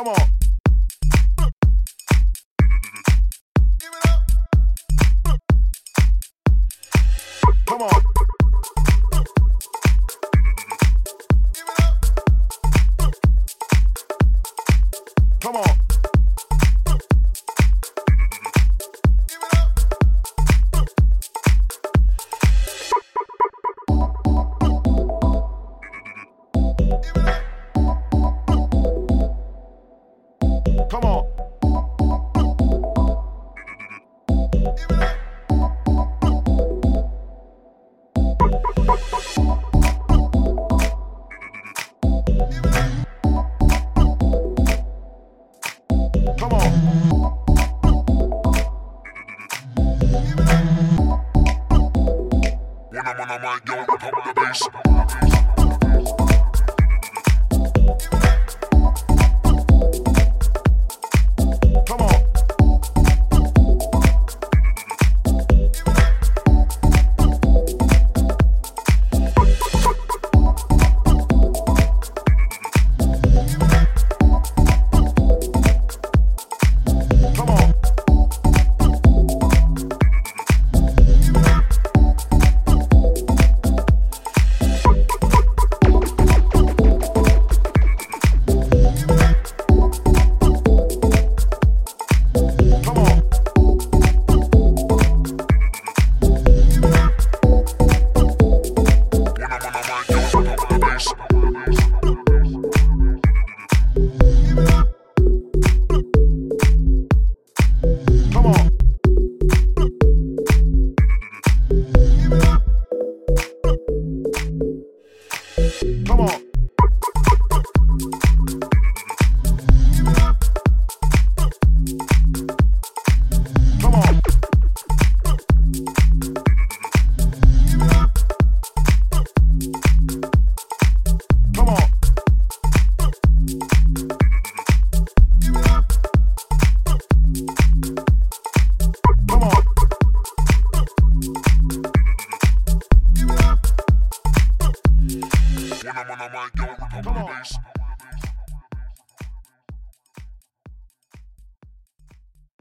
Come on. Come on. Come on. When I'm on I'm on the bass. Bones.